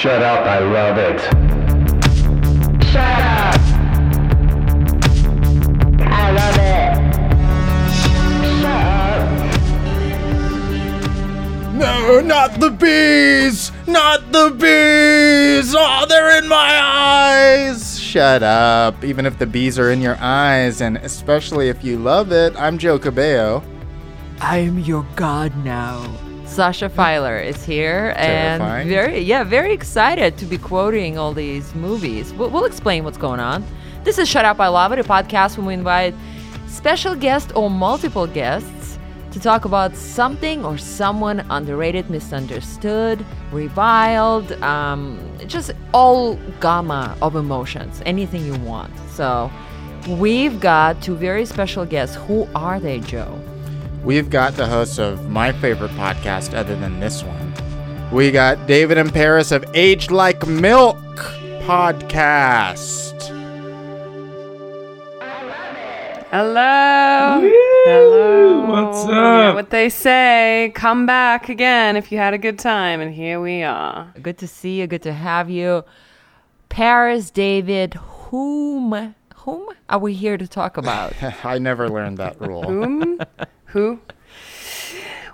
Shut up, I love it. Shut up. I love it. Shut up. No, not the bees! Not the bees! Oh, they're in my eyes! Shut up. Even if the bees are in your eyes, and especially if you love it, I'm Joe Cabello. I am your god now. Sasha Filer is here and very yeah, very excited to be quoting all these movies. We'll, we'll explain what's going on. This is Shut Up I Love It, a podcast when we invite special guests or multiple guests to talk about something or someone underrated, misunderstood, reviled, um, just all gamma of emotions, anything you want. So we've got two very special guests. Who are they, Joe? We've got the hosts of my favorite podcast, other than this one. We got David and Paris of Aged Like Milk podcast. Hello. Hello. What's Yeah, up? what they say, come back again if you had a good time, and here we are. Good to see you. Good to have you. Paris, David, whom whom are we here to talk about? I never learned that rule. Whom? Who?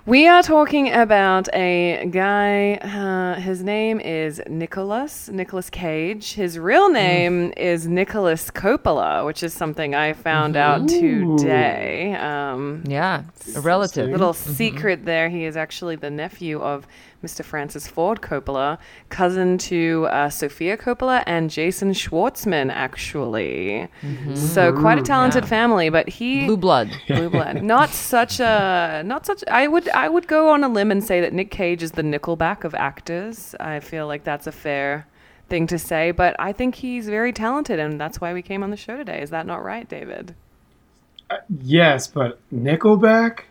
We are talking about a guy. Uh, his name is Nicolas Nicolas Cage. His real name is Nicolas Coppola, which is something I found out today. Um, yeah, a relative. Little secret there. He is actually the nephew of Mr. Francis Ford Coppola, cousin to uh, Sofia Coppola and Jason Schwartzman, actually. So quite a talented family, but he Blue blood. blue blood. Not such a not such. I would I would go on a limb and say that Nick Cage is the Nickelback of actors. I feel like that's a fair thing to say, but I think he's very talented, and that's why we came on the show today. Is that not right, David? Yes, but Nickelback.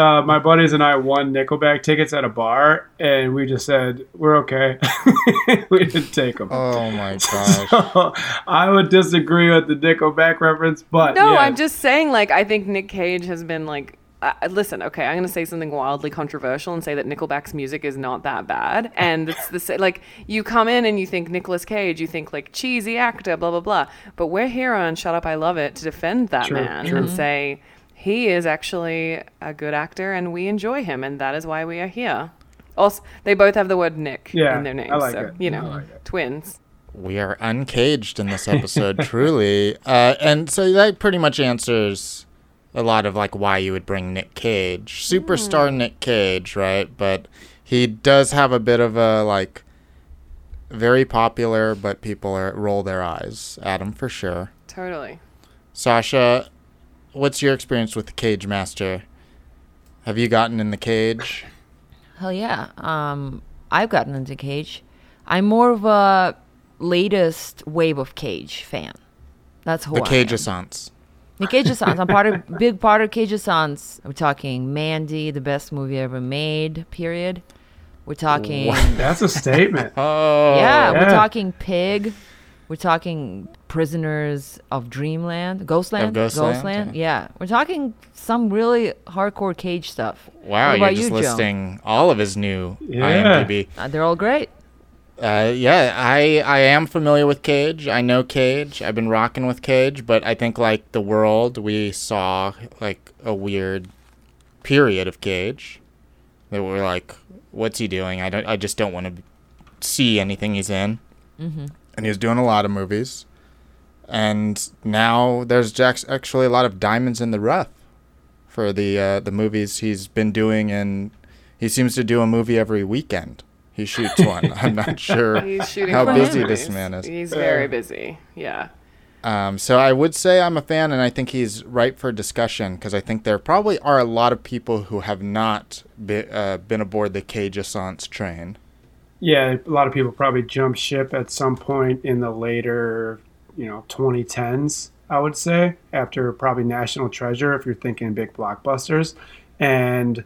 Uh, my buddies and I won Nickelback tickets at a bar, and we just said we're okay. we didn't take them. Oh my gosh. I would disagree with the Nickelback reference, but No, yeah. I'm just saying, like, I think Nick Cage has been like. Uh, listen, okay, I'm going to say something wildly controversial and say that Nickelback's music is not that bad. And it's the sa- like you come in and you think Nicolas Cage, you think like cheesy actor, blah blah blah. But we're here on Shut Up, I Love It to defend that True, man true. and say he is actually a good actor and we enjoy him, and that is why we are here. Also, they both have the word Nick Yeah, in their names, like so it. you know, like twins. we are uncaged in this episode, truly. Uh, and so that pretty much answers a lot of like why you would bring Nick Cage, superstar Nick Cage, right? But he does have a bit of a like very popular, but people are, roll their eyes at him for sure. Totally. Sasha, what's your experience with the Cage Master? Have you gotten in the cage? Hell yeah. Um, I've gotten into Cage. I'm more of a latest wave of Cage fan. That's who The I Cage am. Assance. The Cage Assance. I'm part of big part of Cage Assance. We're talking Mandy, the best movie ever made. Period. We're talking. That's a statement. Oh, Yeah, we're talking Pig. We're talking Prisoners of Dreamland, Ghostland, Ghostland, Yeah, we're talking some really hardcore Cage stuff. Wow, What you're about just you, Joe? listing all of his new Yeah. IMDb. Uh, they're all great. Uh, yeah, I I am familiar with Cage. I know Cage. I've been rocking with Cage, but I think like the world, we saw like a weird period of Cage that we're like, what's he doing? I don't. I just don't want to see anything he's in. Mm-hmm. And he was doing a lot of movies, and now there's jax- actually a lot of diamonds in the rough for the uh, the movies he's been doing, and he seems to do a movie every weekend. He shoots one. I'm not sure how busy movies. this man is. He's very busy. Yeah. Um, so I would say I'm a fan, and I think he's ripe for discussion because I think there probably are a lot of people who have not be, uh, been aboard the Cage Assance train. yeah, a lot of people probably jumped ship at some point in the later, you know, 2010s. I would say after probably National Treasure, if you're thinking big blockbusters, and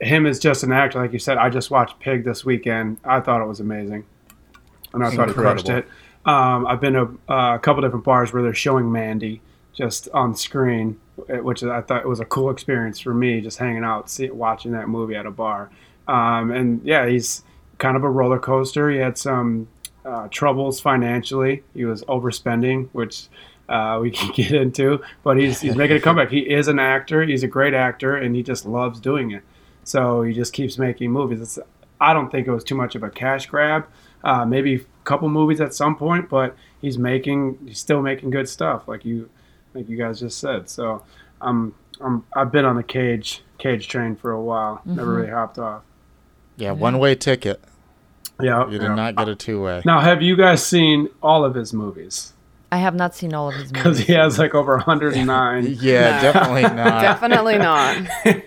him as just an actor, like you said. I just watched Pig this weekend. I thought it was amazing, and I thought he crushed Incredible. it. Um, I've been to uh, a couple different bars where they're showing Mandy just on screen, eh, which I thought was a cool experience for me, just hanging out, see, watching that movie at a bar. Um, and yeah, he's kind of a roller coaster. He had some uh, troubles financially. He was overspending, which uh, we can get into. But he's he's making a comeback. He is an actor. He's a great actor, and he just loves doing it. So he just keeps making movies. It's, I don't think it was too much of a cash grab. Uh, maybe a couple movies at some point, but he's making he's still making good stuff, like you like you guys just said. So I'm I'm I've been on the cage cage train for a while. Never really hopped off. Yeah, one way ticket. Yeah, You did yeah. not get a two way. Now, have you guys seen all of his movies? I have not seen all of his movies. Because he has like over 109. Yeah, definitely not. Definitely not.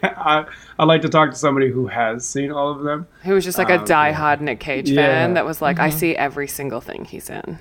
I, I'd like to talk to somebody who has seen all of them. Who was just like a Um, diehard Nick Cage Yeah. fan that was like, I see every single thing he's in.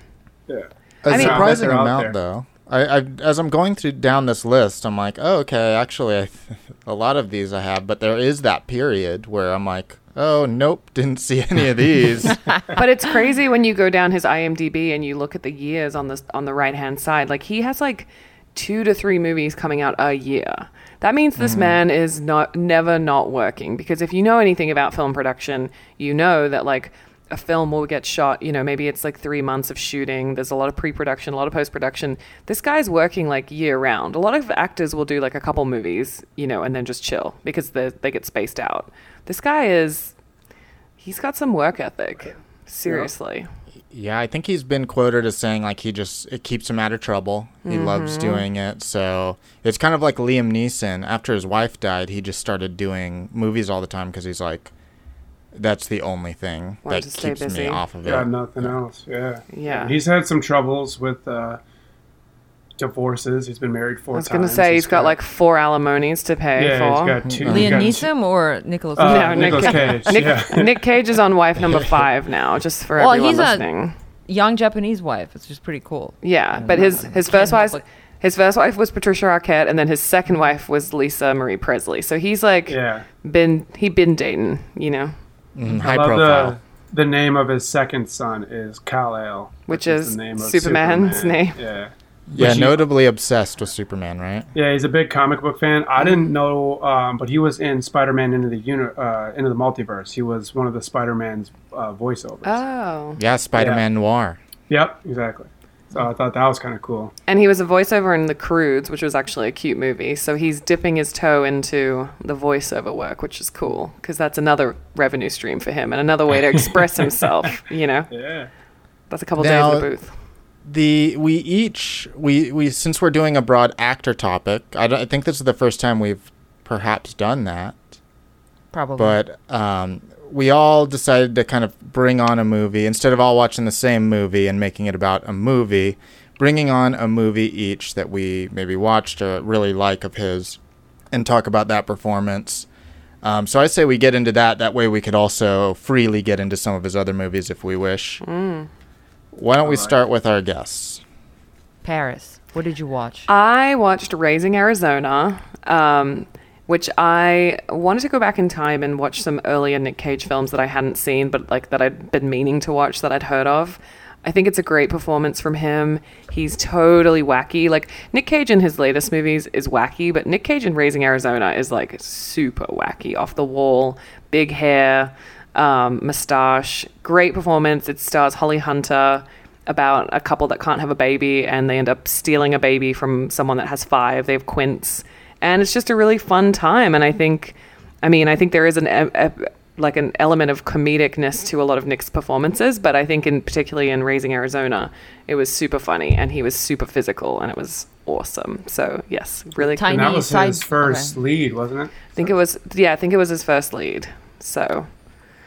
Yeah. A I mean- surprising They're out amount, there. though. I, I, as I'm going through down this list, I'm like, oh, okay, actually, I th- a lot of these I have, but there is that period where I'm like, oh, nope, didn't see any of these. but it's crazy when you go down his IMDb and you look at the years on the on the right hand side. Like he has like two to three movies coming out a year. That means this mm-hmm. man is not never not working because if you know anything about film production, you know that like a film will get shot, you know, maybe it's like 3 months of shooting. There's a lot of pre-production, a lot of post-production. This guy's working like year round. A lot of actors will do like a couple movies, you know, and then just chill because they they get spaced out. This guy is he's got some work ethic. Seriously. yeah, I think he's been quoted as saying like he just it keeps him out of trouble. He loves Mm-hmm. doing it. So it's kind of like Liam Neeson. After his wife died, he just started doing movies all the time because he's like, that's the only thing Wanted that keeps busy. me off of it. Yeah, nothing else. Yeah. Yeah. He's had some troubles with uh, divorces. He's been married four times. I was going to say he's got like four alimonies to pay yeah, for. he's got two. he's Liam Neeson or Nicolas? Uh, no, Nick, Cage, Nick, yeah. Nick Cage is on wife number five now, just for Well, everyone he's a- listening. Young Japanese wife. It's just pretty cool. yeah, but his his first wife his first wife was Patricia Arquette, and then his second wife was Lisa Marie Presley. So he's like Yeah. been he been dating, you know, I high love profile. The, the name of his second son is Kal-El. Which is the name of Superman's Superman. name. Yeah. yeah, which he- notably obsessed with Superman, right? Yeah, he's a big comic book fan. I didn't know, um, but he was in Spider-Man into the uni- uh, into the multiverse. He was one of the Spider-Man's uh, voiceovers. Oh, Yeah, Spider-Man Noir. Yep, exactly. So I thought that was kind of cool. and he was a voiceover in The Croods, which was actually a cute movie. So he's dipping his toe into the voiceover work, which is cool because that's another revenue stream for him and another way to express himself. You know, Yeah. that's a couple Now- days in the booth. the we each we we since we're doing a broad actor topic I, don't, I think this is the first time we've perhaps done that Probably. but um, we all decided to kind of bring on a movie instead of all watching the same movie and making it about a movie bringing on a movie each that we maybe watched or really like of his and talk about that performance um, so I say we get into that. That way, we could also freely get into some of his other movies if we wish. Why don't we Alright. start with our guests? Paris. What did you watch? I watched Raising Arizona, um, which I wanted to go back in time and watch some earlier Nick Cage films that I hadn't seen, but like that I'd been meaning to watch that I'd heard of. I think it's a great performance from him. He's totally wacky. Like Nick Cage in his latest movies is wacky, but Nick Cage in Raising Arizona is like super wacky, off the wall, big hair, um, mustache. Great performance. It stars Holly Hunter about a couple that can't have a baby and they end up stealing a baby from someone that has five. They have quints. And it's just a really fun time. And I think, I mean, I think there is an, a, a, like an element of comedicness to a lot of Nick's performances, but I think in particularly in Raising Arizona, it was super funny and he was super physical and it was awesome. So yes, really. Tiny And that was side- his first okay. lead, wasn't it? I think it was, yeah, I think it was his first lead. So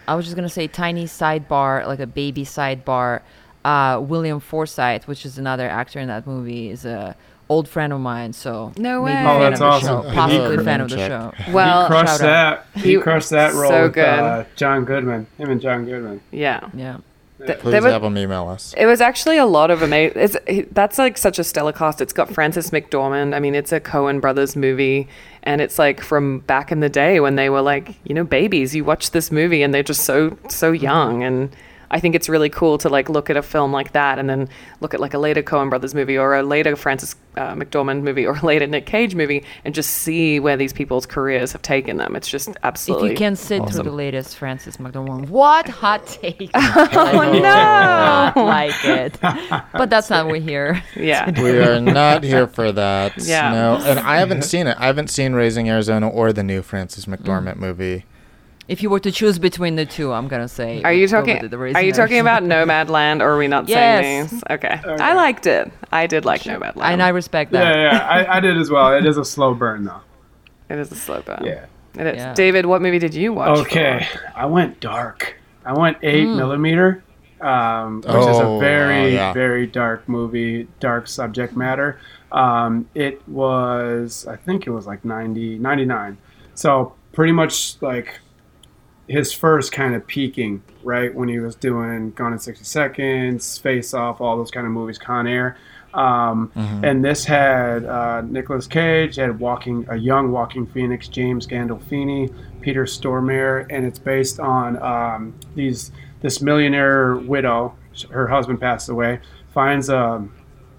I was just gonna say tiny sidebar, like a baby sidebar. Uh, William Forsythe, which is another actor in that movie, is a old friend of mine. So No maybe way. a Oh, fan that's of the awesome. show, possibly a fan of the check. show. well, he crushed that. He, He- crushed that role so with good. Uh, John Goodman. Him and John Goodman. yeah. Yeah. Th- Please there were- have them email us. It was actually a lot of amazing. That's like such a stellar cast. It's got Frances McDormand. I mean, it's a Coen brothers movie, and it's like from back in the day when they were like you know babies. You watch this movie and they're just so so young, and I think it's really cool to like look at a film like that and then look at like a later Coen Brothers movie or a later Frances uh, McDormand movie or a later Nick Cage movie and just see where these people's careers have taken them. It's just absolutely. If you can sit through the latest Frances McDormand, what hot take! oh no. like it, but that's not what we're here. yeah. We are not here for that. Yeah. No, and I haven't seen it. I haven't seen Raising Arizona or the new Frances McDormand movie. If you were to choose between the two, I'm gonna say. Are you talking? with the Are you talking Arizona. about Nomadland, or are we not Yes. saying names? Okay. I liked it. I did like Nomadland. And I respect that. Yeah, yeah, I, I did as well. It is a slow burn though. it is a slow burn. Yeah. It is. Yeah. David, what movie did you watch? Okay, I went dark. I went eight Hmm. millimeter, um, which is Oh, a very, wow, yeah. very dark movie, dark subject matter. Um, it was, I think it was like 90, 99. So pretty much like his first kind of peaking, right when he was doing Gone in 60 Seconds, Face Off, all those kind of movies, Con Air. Um, And this had uh, Nicolas Cage, had walking a young Joaquin Phoenix, James Gandolfini, Peter Stormare, and it's based on um, these this millionaire widow. Her husband passed away, finds a,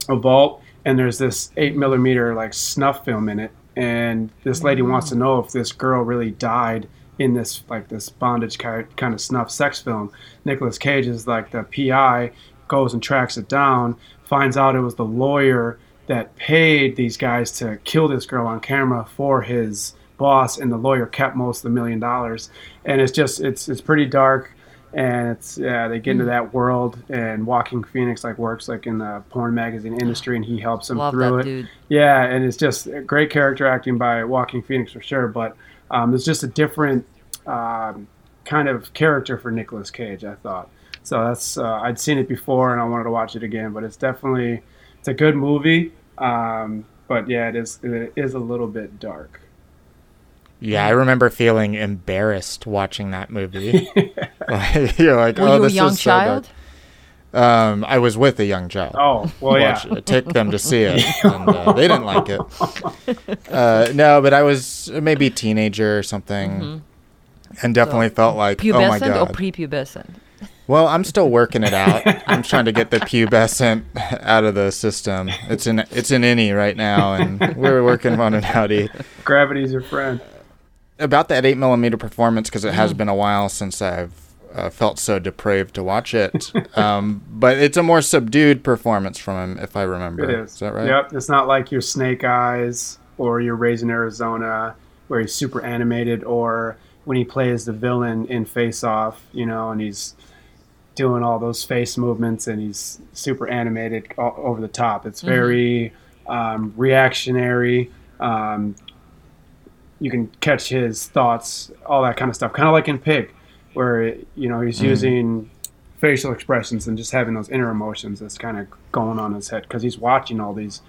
a vault, and there's this eight millimeter like snuff film in it, and this lady wants to know if this girl really died in this like this bondage kind of snuff sex film. Nicolas Cage is like the PI, goes and tracks it down, finds out it was the lawyer that paid these guys to kill this girl on camera for his boss, and the lawyer kept most of the million dollars. And it's just it's it's pretty dark. And it's yeah, they get into mm. that world, and Joaquin Phoenix like works like in the porn magazine industry, and he helps them Love through it. dude. Yeah, and it's just great character acting by Joaquin Phoenix for sure. But um, it's just a different um, kind of character for Nicolas Cage. I thought so. That's uh, I'd seen it before, and I wanted to watch it again. But it's definitely it's a good movie. Um, but yeah, it is it is a little bit dark. Yeah, I remember feeling embarrassed watching that movie. Like, You're like, Were oh, you a this young is so dark." Child? Um, I was with a young child. Oh well, yeah. watch it, take them to see it. And, uh, they didn't like it. Uh, no, but I was maybe a teenager or something, and definitely felt like, oh my god. Pubescent or god. prepubescent? well, I'm still working it out. I'm trying to get the pubescent out of the system. It's in it's in any right now, and we're working on it out. E. Gravity's your friend. About that eight millimeter performance, because it Mm. has been a while since I've uh, felt so depraved to watch it. um, but it's a more subdued performance from him, if I remember. It is. Is that right? Yep. It's not like your Snake Eyes or your Raising Arizona, where he's super animated, or when he plays the villain in Face Off, you know, and he's doing all those face movements and he's super animated o- over the top. It's very um, reactionary. Um, you can catch his thoughts, all that kind of stuff. Kind of like in Pig, where you know he's using facial expressions and just having those inner emotions that's kind of going on in his head because he's watching all these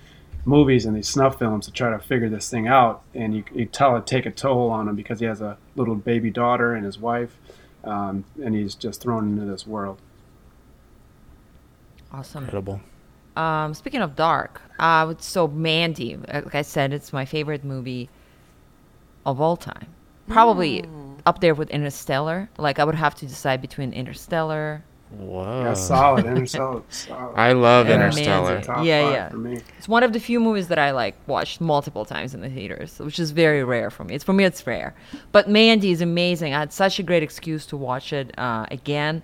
movies and these snuff films to try to figure this thing out, and you, you tell it take a toll on him because he has a little baby daughter and his wife, um, and he's just thrown into this world. Awesome. Incredible. Um, speaking of dark, uh, so Mandy, uh, like I said, it's my favorite movie of all time. Probably up there with Interstellar. Like I would have to decide between Interstellar. Whoa. Yeah, solid, Interstellar, solid. I love Yeah. Interstellar. Yeah, yeah. It's one of the few movies that I like watched multiple times in the theaters, which is very rare for me. It's for me, it's rare. But Mandy is amazing. I had such a great excuse to watch it uh, again,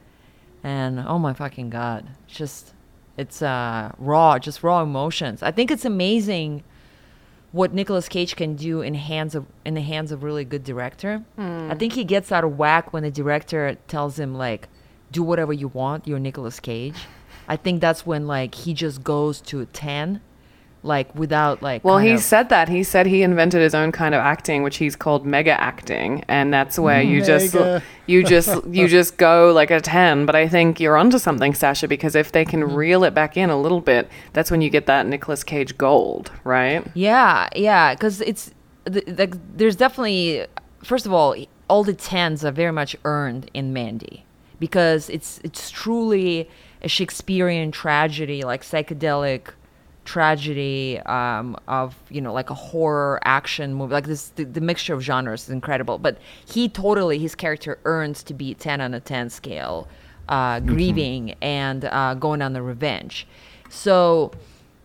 and oh my fucking god, it's just it's uh, raw, just raw emotions. I think it's amazing what Nicolas Cage can do in hands of in the hands of really good director. Hmm. I think he gets out of whack when the director tells him like, "Do whatever you want." You're Nicolas Cage. I think that's when like he just goes to ten, like without like. Well, he of- said that. He said he invented his own kind of acting, which he's called mega acting, and that's where you just you just you just go like a 10, but I think you're onto something, Sasha, because if they can mm-hmm. reel it back in a little bit, that's when you get that nicolas Cage gold, right? Yeah, yeah, because it's th- like there's definitely first of all all the tens are very much earned in Mandy because it's it's truly a Shakespearean tragedy, like psychedelic tragedy um, of you know like a horror action movie like this the, the mixture of genres is incredible but he totally his character earns to be 10 on a 10 scale uh, grieving and uh, going on the revenge. So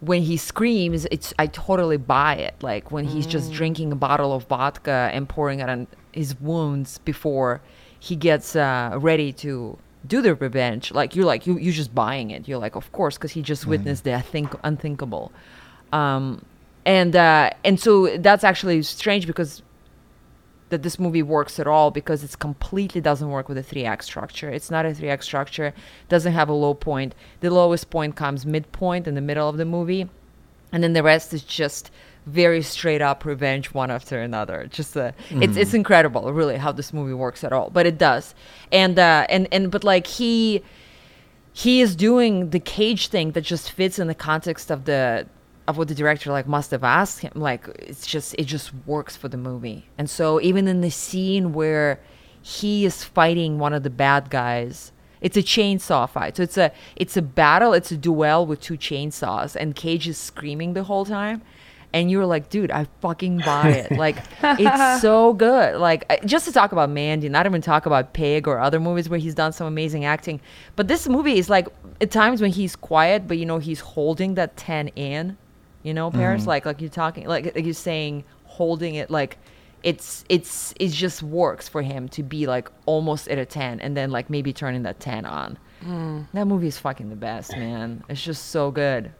when he screams, it's I totally buy it. Like when he's just drinking a bottle of vodka and pouring it on his wounds before he gets uh, ready to do the revenge. Like you're like you you're just buying it. You're like, of course, because he just witnessed the think unthinkable. Um, and uh, and so that's actually strange because that this movie works at all because it's completely doesn't work with a three act structure. It's not a three act structure. Doesn't have a low point. The lowest point comes midpoint in the middle of the movie, and then the rest is just very straight up revenge one after another. Just uh, it's it's incredible, really, how this movie works at all. But it does, and uh, and and but like he he is doing the cage thing that just fits in the context of the of what the director like must have asked him. Like it's just it just works for the movie. And so even in the scene where he is fighting one of the bad guys it's a chainsaw fight. So it's a it's a battle it's a duel with two chainsaws and cage is screaming the whole time and you were like dude i fucking buy it. Like it's so good. Like just to talk about mandy not even talk about pig or other movies where he's done some amazing acting but this movie is like at times when he's quiet but you know he's holding that 10 in you know paris? Mm. Like like you're talking like, like you're saying holding it like it's it's it just works for him to be like almost at a 10 and then like maybe turning that 10 on. Mm. That movie is fucking the best man. It's just so good.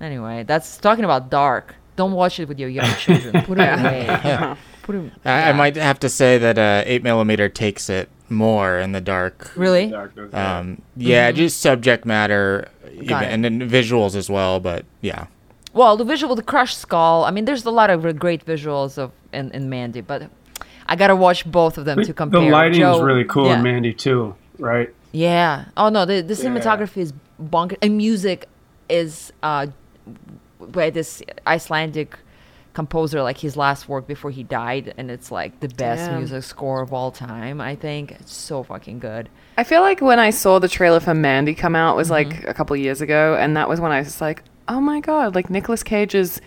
Anyway that's talking about dark don't watch it with your young children put it away put it I, I might have to say that uh, eight millimeter takes it more in the dark. really Darkness, yeah. Um, yeah, just subject matter, even, and then visuals as well. But yeah, Well, the visual, the crushed skull. I mean, there's a lot of great visuals of in, in Mandy, but I gotta watch both of them to compare. the lighting is really cool yeah. in Mandy too, right? Yeah. Oh no, the the cinematography is bonkers, and music is uh, by this Icelandic composer, like his last work before he died, and it's like the best Damn. music score of all time. I think it's so fucking good. I feel like when I saw the trailer for Mandy come out was like mm-hmm. a couple years ago, and that was when I was like, oh my god, like Nicolas Cage is,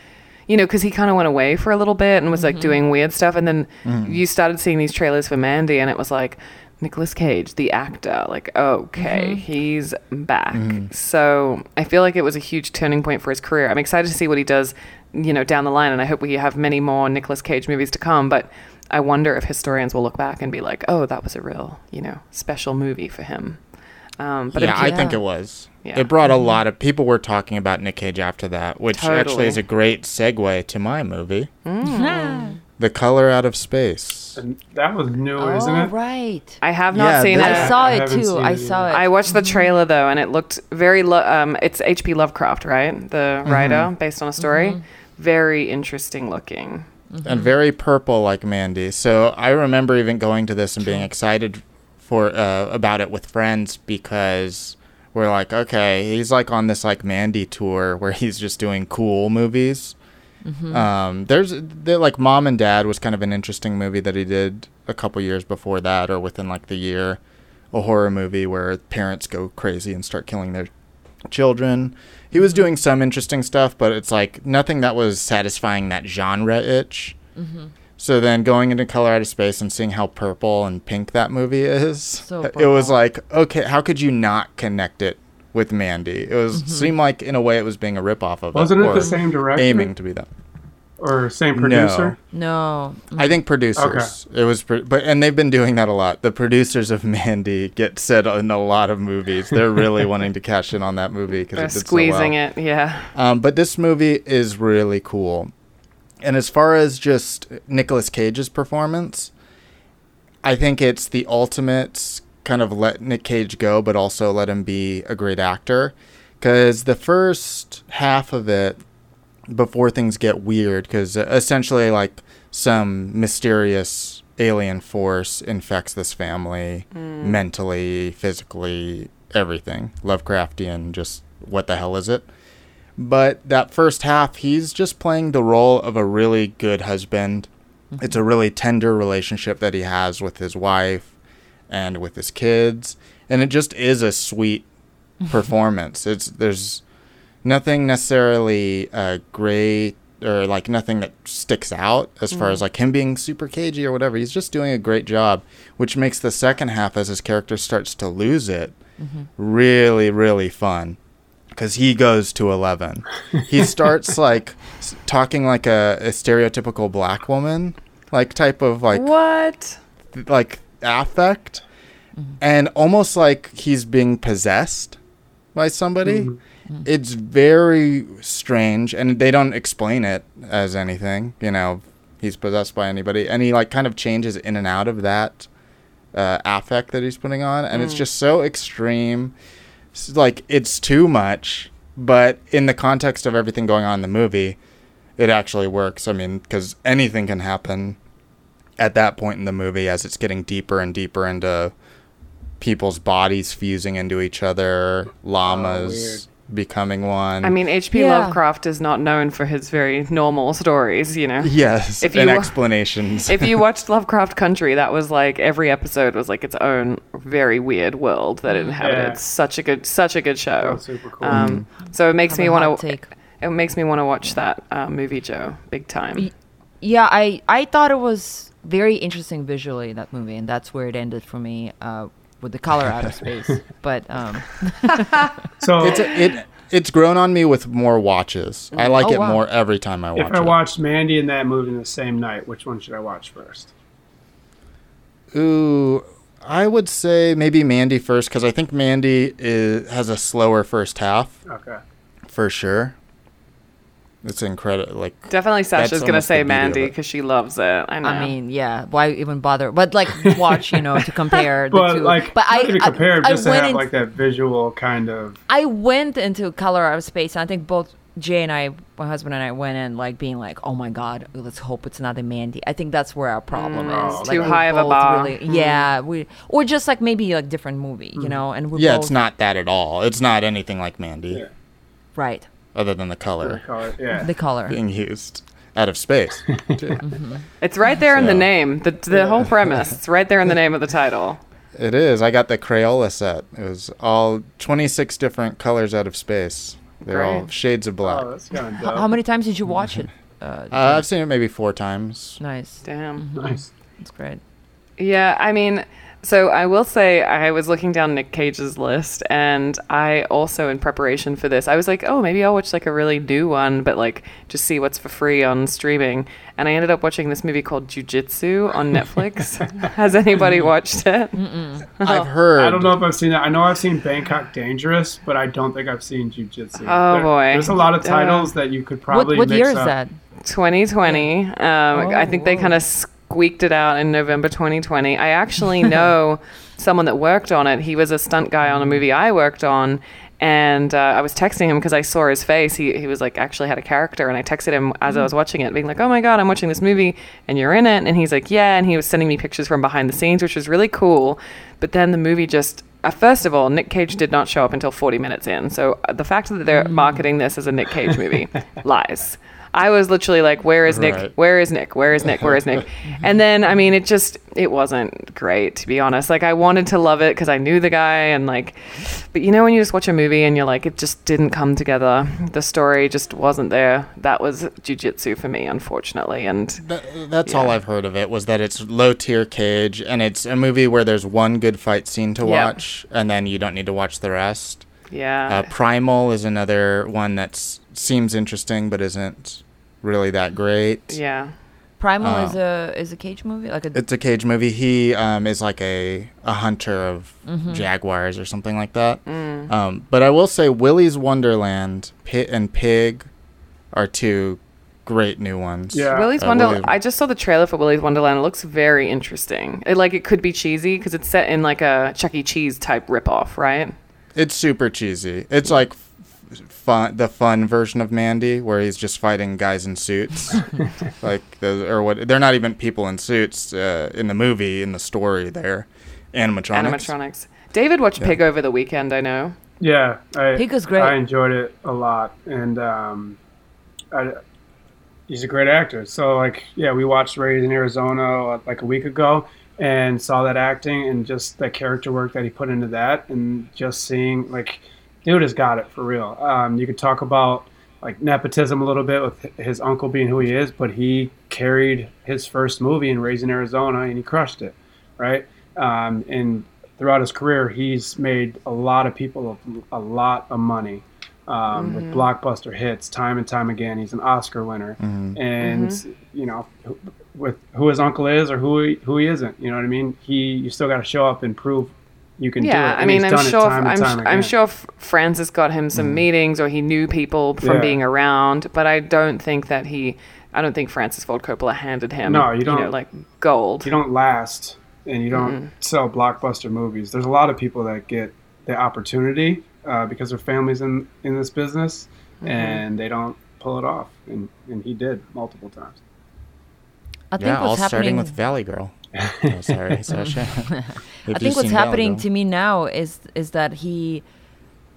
you know, because he kind of went away for a little bit and was like mm-hmm. doing weird stuff, and then mm-hmm. you started seeing these trailers for Mandy, and it was like. Nicolas Cage, the actor, like, okay, he's back. So I feel like it was a huge turning point for his career. I'm excited to see what he does, you know, down the line, and I hope we have many more Nicolas Cage movies to come. But I wonder if historians will look back and be like, oh, that was a real, you know, special movie for him. Um, but yeah, I'm I think it was. Yeah. Mm-hmm. It brought a lot of people were talking about Nick Cage after that, which actually is a great segue to my movie, Mm. The Color Out of Space. And that was new, isn't oh it? right. I have not Yeah, seen this- it. I saw I it too. I saw it. I watched the trailer though, and it looked very. Lo- um, it's H.P. Lovecraft, right? The writer, based on a story. Very interesting looking. and very purple like Mandy. So I remember even going to this and being excited for uh, about it with friends because we're like, okay, he's like on this like Mandy tour where he's just doing cool movies. Mm-hmm. Um, there's like Mom and Dad was kind of an interesting movie that he did a couple years before that or within like the year, a horror movie where parents go crazy and start killing their children. He was mm-hmm. doing some interesting stuff, but it's like nothing that was satisfying that genre itch. Mm-hmm. So then going into Color Out of Space and seeing how purple and pink that movie is, So it was like, okay, how could you not connect it with Mandy? It was seemed like in a way it was being a ripoff of Wasn't it, it or the same director aiming to be that. or same producer? no. I think producers. It was, pro- but and they've been doing that a lot. The producers of Mandy get said in a lot of movies. They're really wanting to cash in on that movie because They're squeezing so well. it. Yeah. Um, but this movie is really cool. And as far as just Nicolas Cage's performance, I think it's the ultimate kind of let Nick Cage go, but also let him be a great actor. Because the first half of it, before things get weird, because essentially, like, some mysterious alien force infects this family mm. mentally, physically, everything. Lovecraftian, just what the hell is it? But that first half, he's just playing the role of a really good husband. Mm-hmm. It's a really tender relationship that he has with his wife and with his kids, and it just is a sweet performance. It's there's nothing necessarily uh, great or like nothing that sticks out as far as like him being super cagey or whatever. He's just doing a great job, which makes the second half as his character starts to lose it really really fun because he goes to 11 he starts like s- talking like a, a stereotypical black woman like type of like What? like affect and almost like he's being possessed by somebody it's very strange and they don't explain it as anything you know he's possessed by anybody. And he like kind of changes in and out of that uh, affect that he's putting on. And it's just so extreme. S- like it's too much but in the context of everything going on in the movie it actually works. I mean because anything can happen at that point in the movie as it's getting deeper and deeper into people's bodies fusing into each other llamas becoming one I mean, H.P. Yeah. Lovecraft is not known for his very normal stories, you know? yes If and you- explanations if you watched Lovecraft Country, that was like every episode was like its own very weird world that it inhabited. Yeah. Such a good, such a good show. Oh, super cool. Um, so it makes Have me want to. take. It makes me want to watch that uh, movie, Joe, big time. Yeah, I I thought it was very interesting visually that movie, and that's where it ended for me uh, with the color out of space. But um, so it's a, it it's grown on me with more watches i like Oh, it wow. more every time i watch it. if I it watched Mandy and that movie in the same night, which one should I watch first? Ooh, I would say maybe Mandy first because I think Mandy is, has a slower first half Okay. for sure. It's incredible. Like Definitely, Sasha's gonna say the beauty of Mandy because she loves it. I know. I mean, yeah, why even bother? But like, watch, you know, to compare the But two. like, but not I, even I- compare, I just to have in- like that visual kind of. I went into Color Out of Space. And I think both Jay and I, my husband and I, went in like being like, "Oh my God, let's hope it's not a Mandy." I think that's where our problem Mm, is. too Like, we high of a bar. Really, Yeah, we or just like maybe like different movie, you know. And we're yeah, both, it's not that at all. It's not anything like Mandy, Yeah. right. Other than the color color. Yeah. The color. being used out of space. it's right there in the name. The the whole premise. It's right there in the name of the title. it is. I got the Crayola set. It was all 26 different colors out of space. They're all shades of black. Oh, that's kind of How, how many times did you watch it? Uh, Uh, I've seen it maybe four times. nice. Damn. Nice. That's great. Yeah, I mean, so I will say I was looking down Nick Cage's list, and I also, in preparation for this, I was like, oh, maybe I'll watch like a really new one, but like just see what's for free on streaming. And I ended up watching this movie called Jiu Jitsu on Netflix. Has anybody watched it? I've heard. I don't know if I've seen that. I know I've seen Bangkok Dangerous, but I don't think I've seen Jiu Jitsu. Oh, There- boy. There's a lot of Uh, titles that you could probably what mix year is up. that? 2020. Um, I think they kind of squeaked it out in November 2020. I actually know someone that worked on it. He was a stunt guy on a movie I worked on. And uh, I was texting him because I saw his face. He, he was like actually had a character, and I texted him as I was watching it, being like, "Oh my god, I'm watching this movie, and you're in it." And he's like, "Yeah," and he was sending me pictures from behind the scenes, which was really cool. But then the movie just uh, first of all, Nick Cage did not show up until 40 minutes in. So uh, the fact that they're marketing this as a Nick Cage movie lies. I was literally like, "Where is Nick? Right. Where is Nick? Where is Nick? Where is Nick?" and then, I mean, it just it wasn't great to be honest. Like I wanted to love it because I knew the guy and like, but you know when you just watch a movie and you're like, it just didn't come together. The story just wasn't there. That was Jiu Jitsu for me, unfortunately. And Th- that's all I've heard of it was that it's low tier cage and it's a movie where there's one good fight scene to Yeah. watch and then you don't need to watch the rest. yeah, Uh, Primal is another one that seems interesting but isn't really that great. yeah. Primal Uh, is a is a cage movie, like a It's a cage movie. He um, is like a, a hunter of Mm-hmm. jaguars or something like that. Mm. Um, but I will say Willy's Wonderland Pit and Pig are two great new ones. Yeah. Willy's Uh, Wonderland. Willy- I just saw the trailer for Willy's Wonderland. It looks very interesting. It like it could be cheesy because it's set in like a Chuck E. Cheese type ripoff, right? It's super cheesy. It's like f- fun, the fun version of Mandy, where he's just fighting guys in suits, like the or what? They're not even people in suits uh, in the movie. In the story, they're animatronics. Animatronics. David watched Pig over the weekend. I know. Yeah, I, Pig was great. I enjoyed it a lot, and um, I, he's a great actor. So like, yeah, we watched Raised in Arizona uh, like a week ago, and saw that acting and just the character work that he put into that, and just seeing like, dude has got it for real. Um, you could talk about like nepotism a little bit with his uncle being who he is, but he carried his first movie in Raising Arizona, and he crushed it, right? Um, and throughout his career, he's made a lot of people a, a lot of money um, with blockbuster hits time and time again. He's an Oscar winner, and you know, with who his uncle is or who he, who he isn't. You know what I mean? He you still got to show up and prove you can do it. Yeah, I mean, I'm sure. time I'm, time I'm. Mm. sure Francis got him some meetings, or he knew people from Yeah. being around. But I don't think that he. I don't think Francis Ford Coppola handed him. No, you know, don't- like gold. you don't last and you don't sell blockbuster movies. There's a lot of people that get the opportunity uh, because their families in in this business, and they don't pull it off. And and he did multiple times. I think Yeah, all what's starting with Valley Girl. oh, sorry, Sasha. I think what's happening to me now is is that he,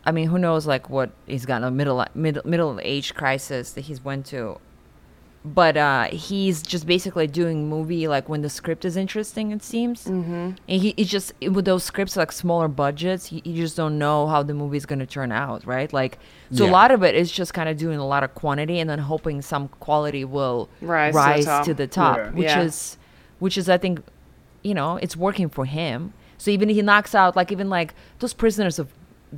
I mean, who knows like what he's got in a middle middle middle age crisis that he's went to, but uh, he's just basically doing movie like when the script is interesting. It seems, mm-hmm. and he, he just with those scripts like smaller budgets, you, you just don't know how the movie is going to turn out, right? Like, so a lot of it is just kind of doing a lot of quantity and then hoping some quality will Rise to the top. to the top, Yeah. which Yeah. is which is I think, you know, it's working for him. So even he knocks out like even like those prisoners of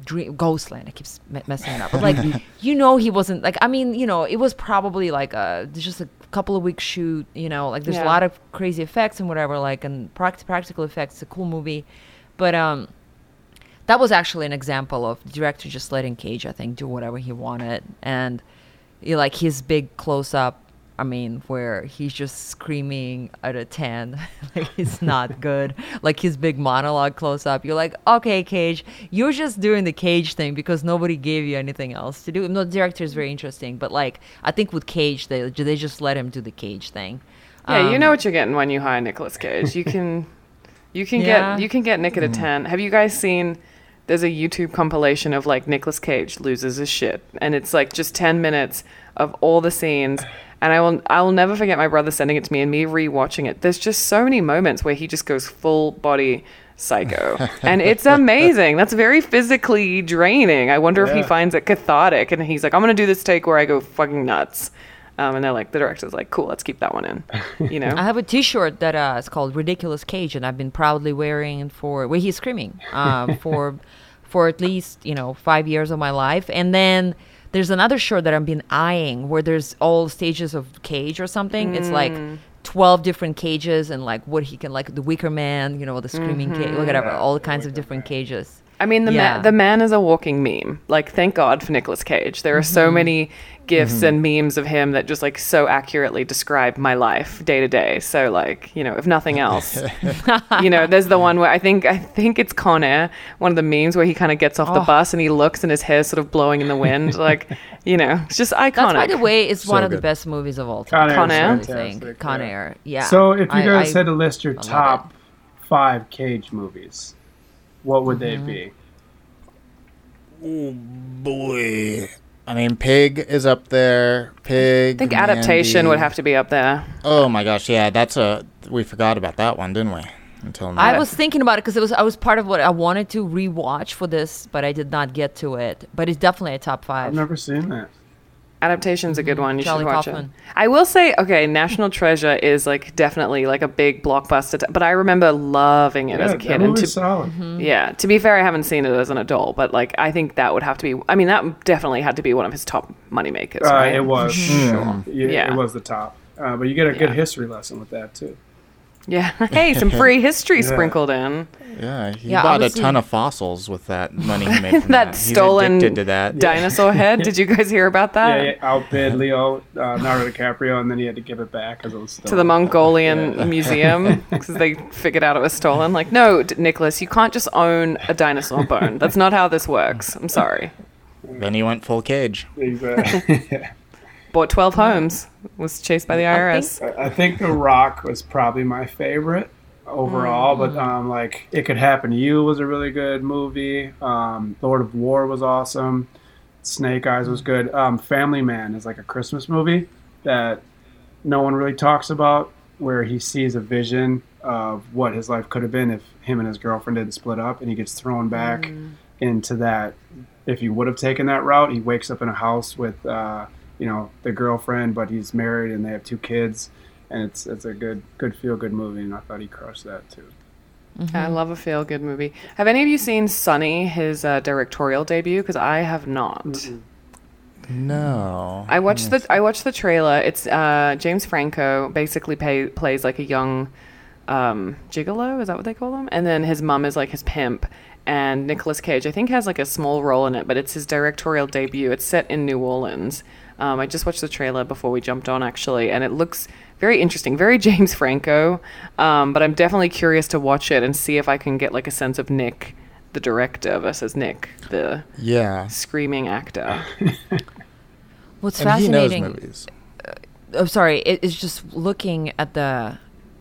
dream Ghostland. I keep s- me- messing it up, but like you know he wasn't like I mean you know it was probably like a just a couple of weeks shoot. You know like there's Yeah. a lot of crazy effects and whatever like and pract- practical effects. It's a cool movie, but um. That was actually an example of the director just letting Cage, I think, do whatever he wanted, and you like his big close up I mean, where he's just screaming at a 10. like, it's not good. Like, his big monologue close up. You're like, okay, Cage, you're just doing the Cage thing because nobody gave you anything else to do. No, the director is very interesting, but, like, I think with Cage, they, they just let him do the Cage thing. Yeah, you Um, know what you're getting when you hire Nicolas Cage. You can, you can Yeah. get you can get Nick at a ten. Have you guys seen? There's a YouTube compilation of like Nicolas Cage loses his shit, and it's like just ten minutes of all the scenes. And I will I will never forget my brother sending it to me and me rewatching it. There's just so many moments where he just goes full body psycho, and it's amazing. That's very physically draining. I wonder if he finds it cathartic, and he's like, I'm gonna do this take where I go fucking nuts. Um, and they're like, the director's like, cool, let's keep that one in. You know? I have a T-shirt that uh, is called "Ridiculous Cage," and I've been proudly wearing for where he's screaming um, for for at least you know five years of my life. And then there's another shirt that I've been eyeing where there's all stages of Cage or something. It's like twelve different cages and like what he can like the Wicker Man, you know, the screaming cage, whatever, all kinds of different cages. I mean, the Yeah. man, the man is a walking meme. Like, thank God for Nicolas Cage. There are so Mm-hmm. many gifs and memes of him that just like so accurately describe my life day to day. So, like, you know, if nothing else, you know, there's the one where I think I think it's Con Air, one of the memes where he kind of gets off the Oh. bus and he looks and his hair's sort of blowing in the wind. like, you know, it's just iconic. That's by the way, it's one of the best movies of all Con time. Air is I really think Con yeah. Air. Yeah. So if you guys I- had to list your love top five Cage movies, what would Mm-hmm. they be? Oh boy. I mean, Pig is up there. Pig. I think adaptation Mandy. would have to be up there. Oh my gosh, yeah, that's a. We forgot about that one, didn't we? Until now. I was thinking about it because it was I was part of what I wanted to rewatch for this, but I did not get to it. But it's definitely a top five. I've never seen that. Adaptation's a good one. You Mm-hmm. Charlie should watch Kaufman. it. I will say, okay, National Treasure is like definitely like a big blockbuster, t- but I remember loving it as a kid. And to, solid. Mm-hmm. yeah, to be fair, I haven't seen it as an adult, but like I think that would have to be. I mean, that definitely had to be one of his top moneymakers, Uh, right? It was. Sure. Yeah, Yeah. it was the top. Uh, but you get a good Yeah. history lesson with that too. Yeah. Hey, some free history Yeah. sprinkled in. Yeah, he Yeah, bought a ton of fossils with that money he made from that. That stolen addicted to that. dinosaur head. Did you guys hear about that? yeah, he outbid Leo, uh, Leonardo DiCaprio, and then he had to give it back because it was stolen. to the Mongolian museum because they figured out it was stolen. Like, no, D- Nicolas, you can't just own a dinosaur bone. That's not how this works. I'm sorry. Then he went full cage. Exactly. Bought 12 homes, was chased by the IRS. I think The Rock was probably my favorite overall, but um, like It Could Happen to You was a really good movie. Um, Lord of War was awesome. Snake Eyes was good. Um, Family Man is like a Christmas movie that no one really talks about, where he sees a vision of what his life could have been if him and his girlfriend didn't split up, and he gets thrown back into that. If he would have taken that route, he wakes up in a house with, uh, you know, the girlfriend, but he's married and they have two kids, and it's it's a good good feel good movie, and I thought he crushed that too. I love a feel good movie. Have any of you seen Sonny, his uh, directorial debut? Because I have not. No. I watched the I watched the trailer. It's uh, James Franco basically pay, plays like a young um, gigolo. Is that what they call him? And then his mom is like his pimp. And Nicolas Cage, I think, has like a small role in it, but it's his directorial debut. It's set in New Orleans. Um, I just watched the trailer before we jumped on, actually, and it looks very interesting, very James Franco. Um, but I'm definitely curious to watch it and see if I can get like a sense of Nick, the director, versus Nick, the Yeah. screaming actor. What's And he knows fascinating? movies. oh, sorry, it, it's just looking at the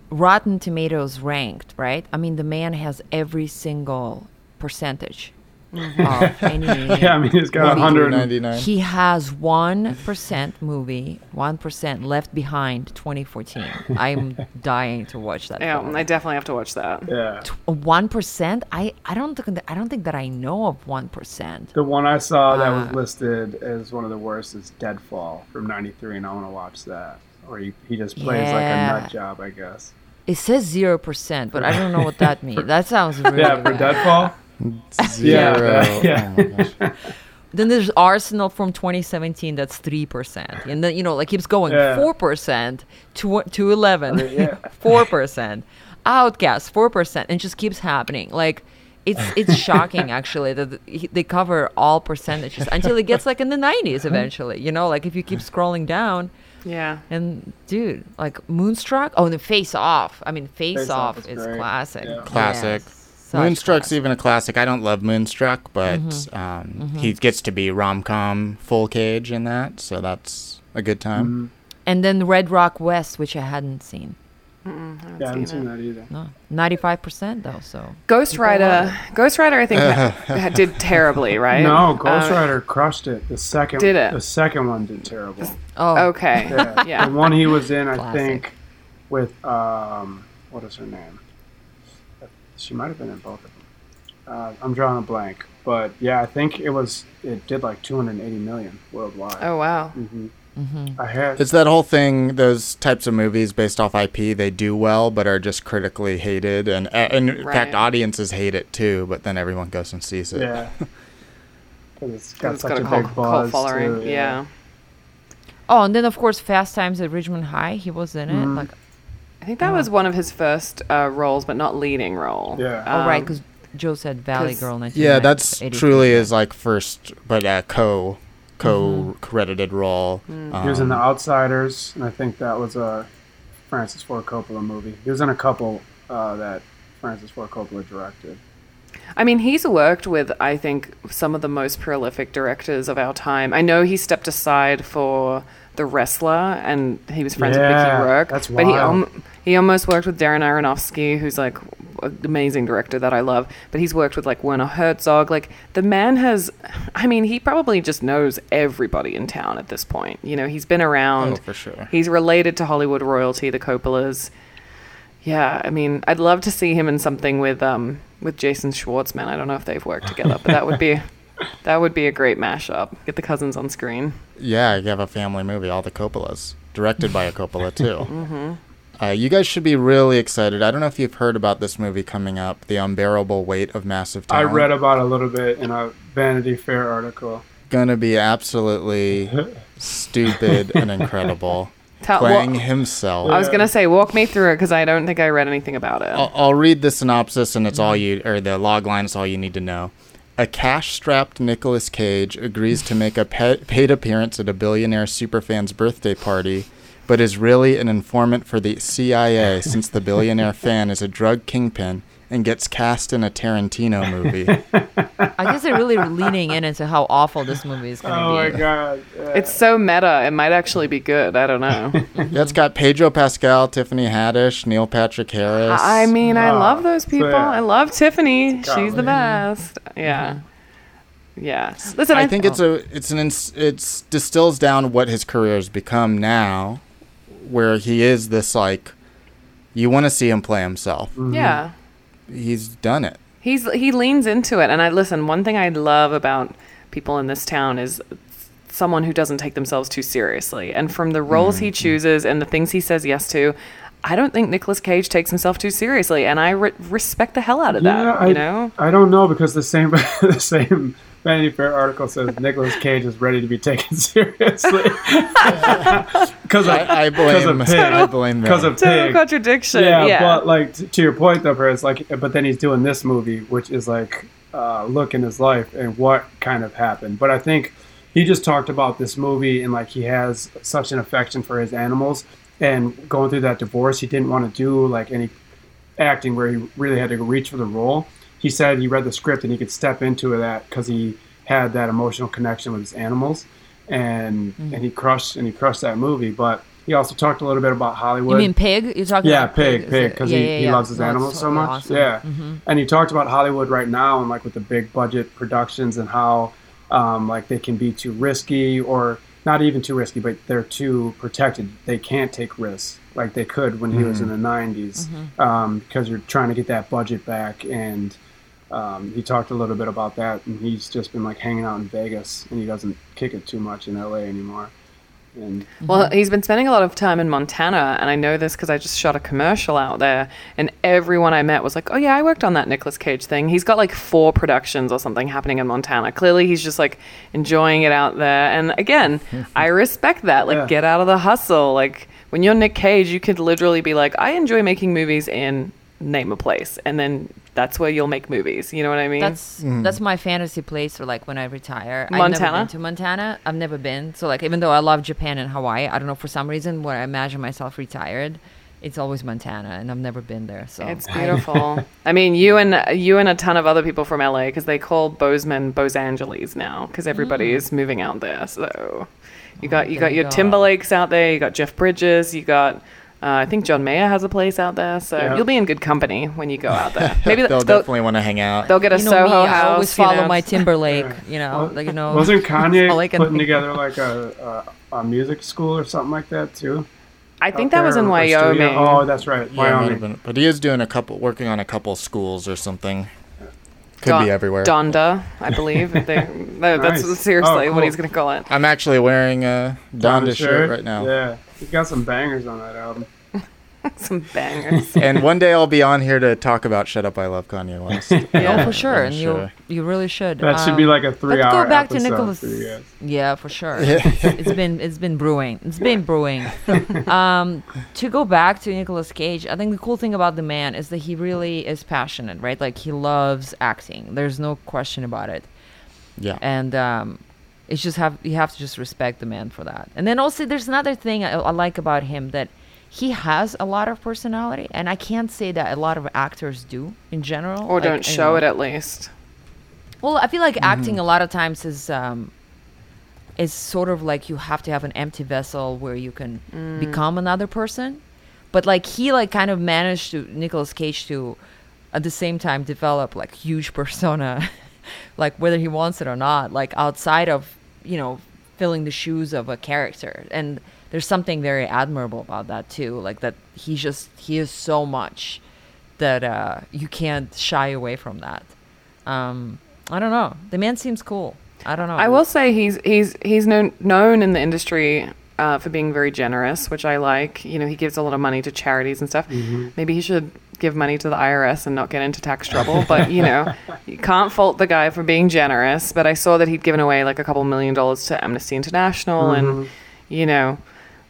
Rotten Tomatoes ranked, right? I mean, the man has every single percentage of any. Yeah, I mean, he's got a movie. hundred. 99. He has one percent movie, one percent left behind 2014. I'm dying to watch that. Yeah, film. I definitely have to watch that. Yeah, One percent? I I don't think that, I don't think that I know of one percent. the one I saw that was Uh, listed as one of the worst is Deadfall from '93, and I want to watch that. Or he, he just plays like a Yeah. nut job, I guess. It says zero percent, but I don't know what that means. That sounds really Yeah, for bad. Deadfall. Zero. yeah. Oh my. Then there's Arsenal from 2017. That's three percent, and then you know like keeps going Yeah. four percent to to 11, yeah. four percent, Outcast four percent, and just keeps happening. Like it's it's shocking actually that they cover all percentages until it gets like in the 90s uh-huh. eventually. You know, like if you keep scrolling down. Yeah. And dude, like Moonstruck. Oh, and the Face Off. I mean, Face, Face Off, Off is is classic. Yeah. Classic. Yes, such Moonstruck's classic. even a classic. I don't love Moonstruck, but Mm-hmm. um, he gets to be rom com full cage in that, so that's a good time. And then Red Rock West, which I hadn't seen. Mm-hmm. Yeah, I haven't seen that either. No, ninety-five percent though. So Ghost Rider. Ghost Rider, I think, ha- did terribly, right? No, Ghost Uh, Rider crushed it. The second, Did it? The second one did terrible. oh, Okay. Yeah, Yeah. the one he was in, I Classic. think, with um, what is her name? She might have been in both of them. Uh, I'm drawing a blank, but yeah, I think it was. It did like 280 million worldwide. Oh wow. hmm Mm-hmm. I had. It's that whole thing. Those types of movies based off IP, they do well, but are just critically hated, and uh, and in Right. fact, audiences hate it too. But then everyone goes and sees it. yeah. 'Cause it's got It's such got a a cult, big cult buzz. following. too, yeah. oh, and then of course Fast Times at Ridgemont High. He was in it. Mhm. Like, I think that was one of his first uh, roles, but not leading role. Yeah. oh right, Um, because Joe said Valley Girl. Yeah, that's 1983. truly his like first, but uh, co co credited role. He was in The Um, Outsiders, and I think that was a Francis Ford Coppola movie. He was in a couple uh, that Francis Ford Coppola directed. I mean, he's worked with, I think, some of the most prolific directors of our time. I know he stepped aside for The Wrestler, and he was friends with Yeah, Mickey Rourke. that's wild. but he um, he almost worked with Darren Aronofsky, who's like an amazing director that I love. But he's worked with like Werner Herzog. Like the man has, I mean, he probably just knows everybody in town at this point. You know, he's been around. Oh, for sure. He's related to Hollywood royalty, the Coppolas. Yeah, I mean, I'd love to see him in something with um with Jason Schwartzman. I don't know if they've worked together, but that would be that would be a great mashup. Get the cousins on screen. Yeah, you have a family movie, all the Coppolas, directed by a Coppola too. mm-hmm. uh, you guys should be really excited. I don't know if you've heard about this movie coming up, The Unbearable Weight of Massive time. I read about it a little bit in a Vanity Fair article. Gonna be absolutely stupid and incredible. Tell, Playing well, himself. I was gonna say, walk me through it because I don't think I read anything about it. I'll, I'll read the synopsis and it's all you, or the log line is all you need to know. A cash-strapped Nicolas Cage agrees to make a pa- paid appearance at a billionaire superfan's birthday party, but is really an informant for the CIA since the billionaire fan is a drug kingpin and gets cast in a Tarantino movie. I guess they're really leaning in into how awful this movie is going to be. Oh my god! Yeah. It's so meta. It might actually be good. I don't know. yeah, it's got Pedro Pascal, Tiffany Haddish, Neil Patrick Harris. I mean, I Oh, love those so people. yeah. I love Tiffany. She's the best. Yeah. Mm-hmm. Yeah. Listen, I think it's a it's an ins- it's distills down what his career has become now, where he is this like, you want to see him play himself. Mm-hmm. yeah. He's done it. He's he leans into it, and I listen. One thing I love about people in this town is someone who doesn't take themselves too seriously. And from the roles he mm-hmm. chooses and the things he says yes to, I don't think Nicolas Cage takes himself too seriously, and I re- respect the hell out of that. I, you know, I don't know because the same the same Vanity Fair article says Nicolas Cage is ready to be taken seriously because I, I blame. I blame because them. of total Pig. contradiction. Yeah, Yeah, but like t- to your point though, Paris, like, but then he's doing this movie, which is like uh, look in his life and what kind of happened. But I think he just talked about this movie and like he has such an affection for his animals and going through that divorce, he didn't want to do like any acting where he really had to reach for the role. He said he read the script and he could step into that because he had that emotional connection with his animals, and Mm-hmm. and he crushed and he crushed that movie. But he also talked a little bit about Hollywood. You mean pig? You're talking Yeah, about pig, pig, because yeah, he, yeah, he yeah. loves his No, animals so much. awesome. Yeah, Mhm. and he talked about Hollywood right now and like with the big budget productions and how um, like they can be too risky or not even too risky, but they're too protected. They can't take risks like they could when he was in the '90s Mm-hmm. because you're trying to get that budget back. And um, he talked a little bit about that, and he's just been like hanging out in Vegas, and he doesn't kick it too much in LA anymore. And Well, he's been spending a lot of time in Montana, and I know this because I just shot a commercial out there, and everyone I met was like, "Oh yeah, I worked on that Nicolas Cage thing." He's got like four productions or something happening in Montana. Clearly, he's just like enjoying it out there. And again, I respect that. Like, Yeah. get out of the hustle. Like when you're Nick Cage, you could literally be like, "I enjoy making movies in name a place," and then that's where you'll make movies. You know what I mean? That's mm-hmm. that's my fantasy place for like when I retire. I've never Montana? been to Montana. I've never been. So like even though I love Japan and Hawaii, I don't know for some reason when I imagine myself retired, it's always Montana, and I've never been there. So It's beautiful. I mean, you and you and a ton of other people from LA because they call Bozeman Bose Angeles now because everybody mm. is moving out there. So you oh, got you there got you your go. Timberlakes out there. You got Jeff Bridges. You got. Uh, I think John Mayer has a place out there, so Yeah. you'll be in good company when you go out there. Maybe They'll they'll, they'll, definitely want to hang out. they'll get a you know Soho me, house. I always you follow know, my Timberlake. Yeah. You know, like you know. wasn't Kanye all I can putting think. together like a, a, a music school or something like that too? I think out that was in or studio? Wyoming. Oh, that's right, Yeah, it Wyoming. been- but he is doing a couple, working on a couple schools or something. Could Don- be everywhere. Donda, I believe. They- no, That's Nice. seriously Oh, what he's going to call it. I'm actually wearing a Donda shirt right now. Yeah, he's got some bangers on that album. Some bangers. and one day I'll be on here to talk about "Shut Up, I Love Kanye West." Yeah. Oh, for sure, and sure. you you really should. That should be Um, like a three-hour Let's go back to Nicolas. for. Yeah, for sure. it's been it's been brewing. It's been brewing. um, to go back to Nicolas Cage, I think the cool thing about the man is that he really is passionate, right? Like he loves acting. There's no question about it. Yeah. And um, it's just have you have to just respect the man for that. And then also there's another thing I, I like about him that he has a lot of personality, and I can't say that a lot of actors do in general. or Like, don't you show know. it at least. Well, I feel like acting a lot of times is um, is sort of like you have to have an empty vessel where you can become another person. But like he like kind of managed to nicolas Cage to at the same time develop like huge persona, like whether he wants it or not, like outside of you know filling the shoes of a character. And there's something very admirable about that too, like that he just he is so much that uh, you can't shy away from that. Um, I don't know. The man seems cool. I don't know. I will say he's he's he's known known in the industry uh, for being very generous, which I like. You know, he gives a lot of money to charities and stuff. Maybe he should give money to the IRS and not get into tax trouble. but you know, you can't fault the guy for being generous. But I saw that he'd given away like a couple million dollars to Amnesty International, and you know.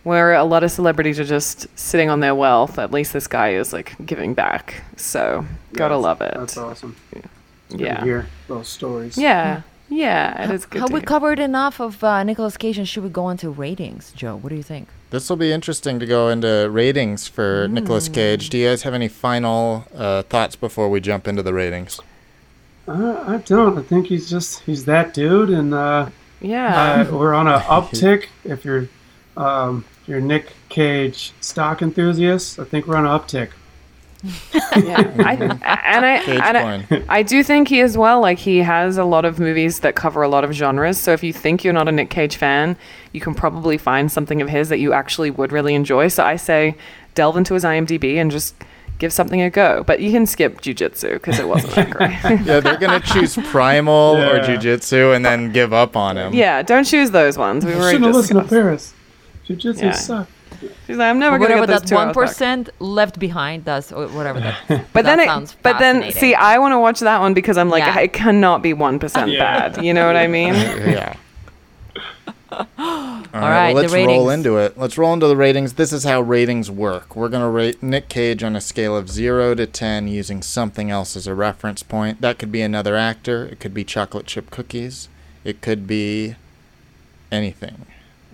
Where a lot of celebrities are just sitting on their wealth, at least this guy is like giving back. So, gotta love it. That's awesome. Good to yeah. hear those stories. Yeah. Yeah. It is good. Have to we hear. covered enough of uh, Nicolas Cage and should we go into ratings, Joe? What do you think? This will be interesting to go into ratings for Nicolas Cage. Do you guys have any final uh, thoughts before we jump into the ratings? Uh, I don't. I think he's just he's that dude, and uh, Yeah. uh, we're on an uptick. If you're um, if you're Nick Cage stock enthusiast, I think we're on an uptick. yeah. I, and I and I. I do think he as well. Like he has a lot of movies that cover a lot of genres. So if you think you're not a Nick Cage fan, you can probably find something of his that you actually would really enjoy. So I say delve into his IMDb and just give something a go. But you can skip Jiu Jitsu because it wasn't that great. Yeah, they're gonna choose Primal or Yeah. Jiu Jitsu and then give up on him. yeah, don't choose those ones. We You were shouldn't have listened to Paris. Jiu-jitsu Yeah. sucks. She's like, I'm never gonna whatever get this that two one hours back. percent left behind does, or whatever that. But that then, it, but then, see, I want to watch that one because I'm like, Yeah. it cannot be one percent Yeah. bad. You know what I mean? yeah. All right, well, let's roll into it. Let's roll into the ratings. This is how ratings work. We're gonna rate Nick Cage on a scale of zero to ten using something else as a reference point. That could be another actor. It could be chocolate chip cookies. It could be anything.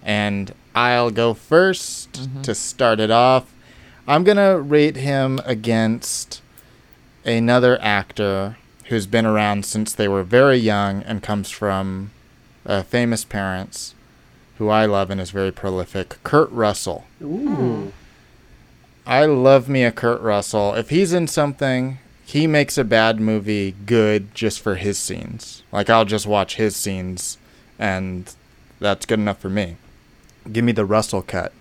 And I'll go 1st to start it off. I'm gonna rate him against another actor who's been around since they were very young and comes from uh, famous parents who I love and is very prolific, Kurt Russell. Ooh. I love me a Kurt Russell. If he's in something, he makes a bad movie good just for his scenes. Like I'll just watch his scenes and that's good enough for me. Give me the Russell cut.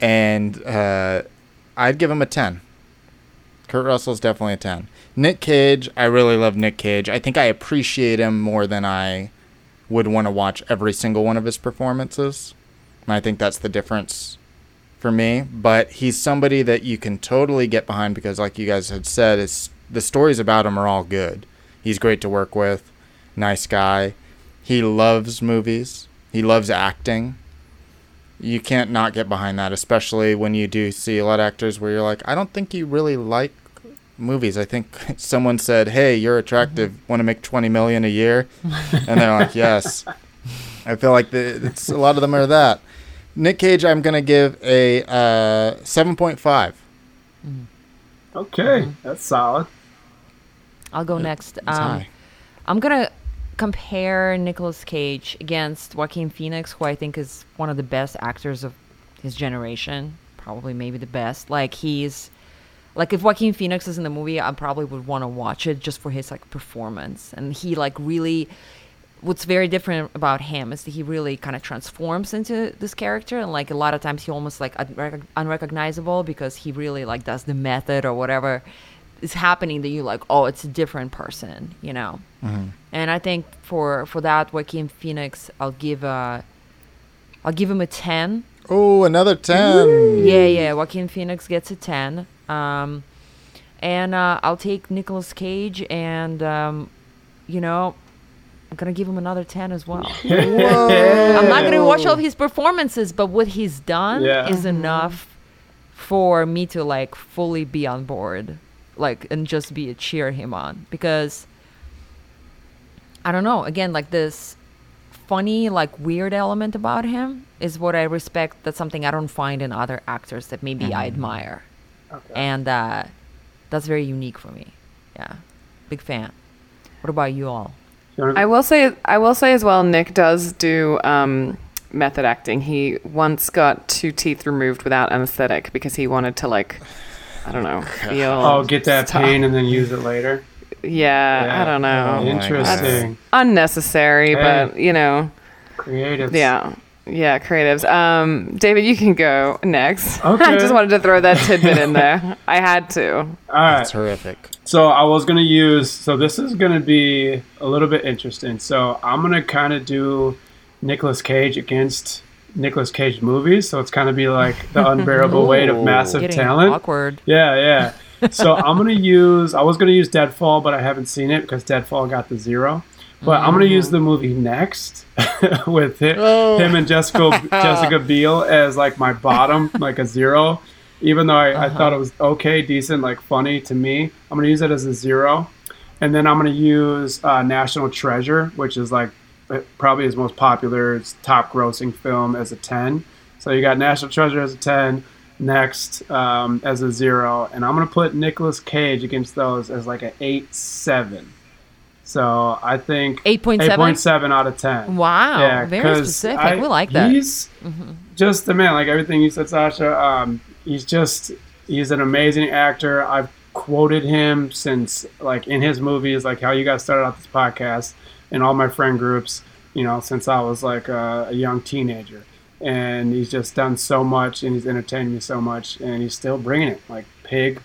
And uh, I'd give him a 10. Kurt Russell's definitely a 10. Nick Cage, I really love Nick Cage. I think I appreciate him more than I would want to watch every single one of his performances. And I think that's the difference for me. But he's somebody that you can totally get behind because, like you guys had said, is the stories about him are all good. He's great to work with, nice guy. He loves movies. He loves acting. You can't not get behind that, especially when you do see a lot of actors where you're like, I don't think you really like movies. I think someone said, "Hey, you're attractive. Want to make 20 million a year?" And they're like, "Yes." I feel like the, it's a lot of them are that. Nick Cage, I'm gonna give a uh, 7.5. Okay, that's solid. I'll go next. Um, high. I'm gonna compare Nicolas Cage against Joaquin Phoenix, who I think is one of the best actors of his generation, probably maybe the best. Like he's like if Joaquin Phoenix is in the movie, I probably would want to watch it just for his like performance. And he like really what's very different about him is that he really kind of transforms into this character and like a lot of times he almost like unrec- unrecognizable because he really like does the method or whatever is happening that you like oh it's a different person you know? And i think for for that joaquin phoenix i'll give a i'll give him a 10 Oh, another 10. yeah yeah joaquin phoenix gets a 10 um and uh, i'll take Nicolas cage and um you know i'm gonna give him another 10 as well. I'm not gonna watch all of his performances, but what he's done Yeah. is enough for me to like fully be on board, like and just be a cheer him on because I don't know. Again, like this funny, like weird element about him is what I respect. That's something I don't find in other actors that maybe I admire, Okay. and uh, that's very unique for me. Yeah, big fan. What about you all? I will say, I will say as well. Nick does do um, method acting. He once got two teeth removed without anesthetic because he wanted to like, I don't know, feel. oh, get that stuff. pain and then use it later. Yeah, Yeah. I don't know. Oh my Interesting. Unnecessary, Hey. but you know, Creative. yeah. Yeah, creatives. Um, David, you can go next. Okay. I just wanted to throw that tidbit in there. I had to. All right. That's horrific. So I was gonna use. So this is gonna be a little bit interesting. So I'm gonna kind of do Nicolas Cage against Nicolas Cage movies. So it's kind of be like the unbearable weight of massive Getting talent. awkward. Yeah, yeah. So I'm gonna use. I was gonna use Deadfall, but I haven't seen it because Deadfall got the zero. But I'm gonna use the movie next with him, Oh. him and Jessica Jessica Biel as like my bottom, like a zero. Even though I, I thought it was okay, decent, like funny to me, I'm gonna use it as a zero. And then I'm gonna use uh, National Treasure, which is like probably his most popular, it's top grossing film as a 10. So you got National Treasure as a 10, next um, as a zero, and I'm gonna put Nicolas Cage against those as like an eight seven. So I think 8.7? 8.7 out of 10. Wow, Yeah, very specific. I- we like that. Mm-hmm. He's just the man, like everything you said, Sasha. Um, he's just he's an amazing actor. I've quoted him since like in his movies, like how you guys started out this podcast, and all my friend groups. You know, since I was like a, a young teenager, and he's just done so much, and he's entertained me so much, and he's still bringing it. Like Pig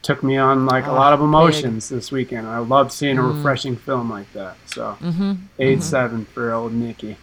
took me on like a Oh, lot of Pig. emotions this weekend. I love seeing a Mm. refreshing film like that. So Mm-hmm. 8 seven for old Nicky.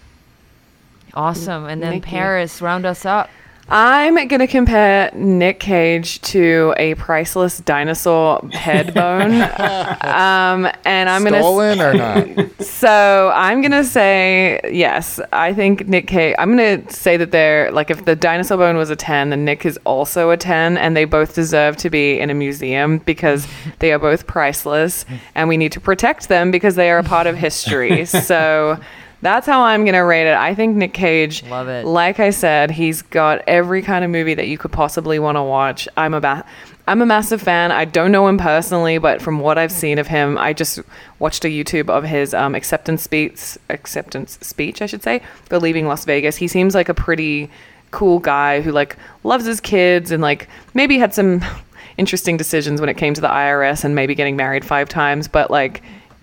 Awesome. And then Nikki. Paris, round us up. I'm gonna compare Nick Cage to a priceless dinosaur head bone, um, and I'm gonna. Stolen or not? So I'm gonna say yes. I think Nick Cage. I'm gonna say that they're like if the dinosaur bone was a ten, then Nick is also a ten, and they both deserve to be in a museum because they are both priceless, and we need to protect them because they are a part of history. so. That's how I'm gonna rate it. I think Nick Cage. Love it. Like I said, he's got every kind of movie that you could possibly want to watch. I'm a ba- I'm a massive fan. I don't know him personally, but from what I've seen of him, I just watched a YouTube of his um, acceptance speech. Acceptance speech, I should say, for leaving Las Vegas. He seems like a pretty cool guy who like loves his kids and like maybe had some interesting decisions when it came to the IRS and maybe getting married five times, but like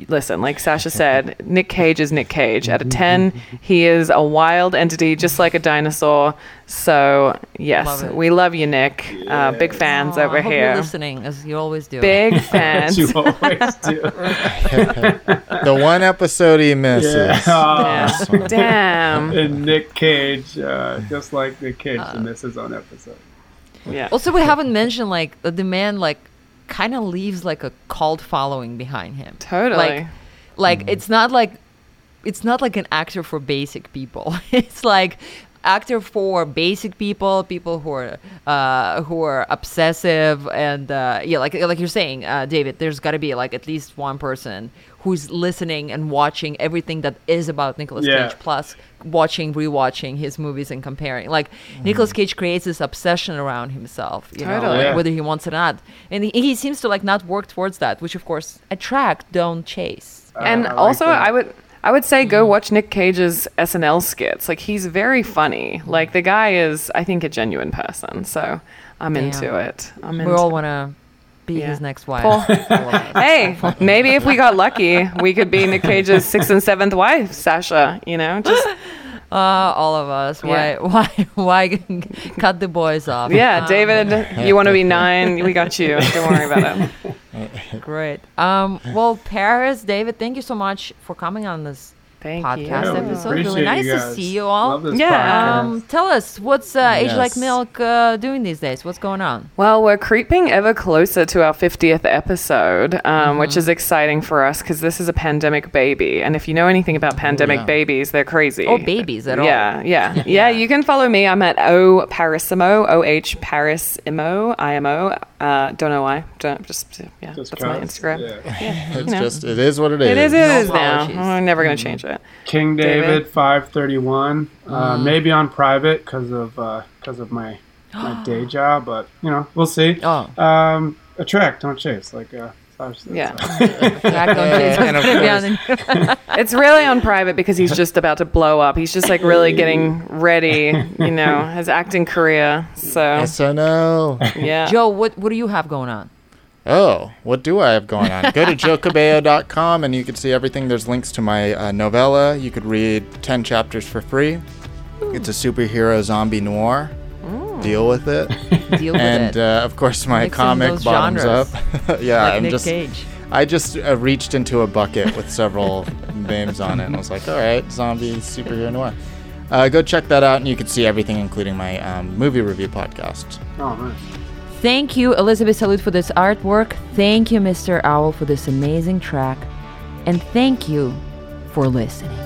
listen, like Sasha said, Nick Cage is Nick Cage. At a 10, he is a wild entity just like a dinosaur. So, yes, Love we love you, Nick. Uh, big fans Aw, over I hope here. You're listening, as you always do. Big fans. you always do. the one episode he misses. Yeah. Yeah. one. Damn. And Nick Cage, uh, just like Nick Cage, to miss his own episode. Yeah. Also, we haven't mentioned like the man like kind of leaves like a cult following behind him. Totally. Like, like it's not like it's not like an actor for basic people. it's like actor for basic people, people who are uh, who are obsessive and uh, yeah, like like you're saying, uh, David. There's got to be like at least one person who's listening and watching everything that is about Nicolas Yeah. Cage, plus watching, rewatching his movies and comparing. Like Nicolas mm. Cage creates this obsession around himself, you know, like, Yeah. whether he wants it or not, and he, he seems to like not work towards that, which of course attract, don't chase. Uh, and I like also, that. I would. I would say go mm. watch Nick Cage's SNL skits. Like he's very funny. Like the guy is, I think, a genuine person. So I'm Damn. into it. I'm into We all want to be Yeah. his next wife. Paul- All of us. Hey, maybe if we got lucky, we could be Nick Cage's sixth and seventh wife, Sasha. You know, just Uh, all of us. Why? Yeah. Why? Why cut the boys off? yeah, Um, David, you want to be nine? We got you. Don't worry about it. Great. Um, well, Paris, David, thank you so much for coming on this Thank podcast you. Yeah, we episode. appreciate Really nice to see you all. Love this Yeah. Um, tell us what's uh, Age Like Milk uh, doing these days? What's going on? Well, we're creeping ever closer to our 50th episode, um, which is exciting for us because this is a pandemic baby. And if you know anything about pandemic yeah. babies, they're crazy. Or babies at all? Yeah, yeah, yeah. You can follow me. I'm at O Parisimo, O H Parisimo, I M O. Uh, don't know why. Don't just yeah. Just that's my Instagram. yeah. yeah. It's know. just it is what it is. It is. It No is now. I'm never gonna change it. King David? David, 531. Uh, Mm. maybe on private because of because of my my day job, but you know we'll see. Oh, Um, attract, don't chase. Like uh, Sasha said, Yeah. so. Jack, don't chase. and of Maybe on course- the- It's really on private because he's just about to blow up. He's just like really getting ready, you know, his acting career. So SNL. yeah. Joe, what what do you have going on? Oh, what do I have going on? Go to joecabello.com and you can see everything. There's links to my uh, novella. You could read 10 chapters for free. It's a superhero zombie noir. Deal with it. Deal with and it. uh, of course, my Mixing comic those bottoms genres. up. yeah, like I'm Nick just. Cage. I just uh, reached into a bucket with several names on it and was like, all right, zombie superhero noir. Uh, go check that out, and you can see everything, including my um, movie review podcast. Oh man. Thank you, Elizabeth Salute, for this artwork. Thank you, Mr. Owl, for this amazing track. And thank you for listening.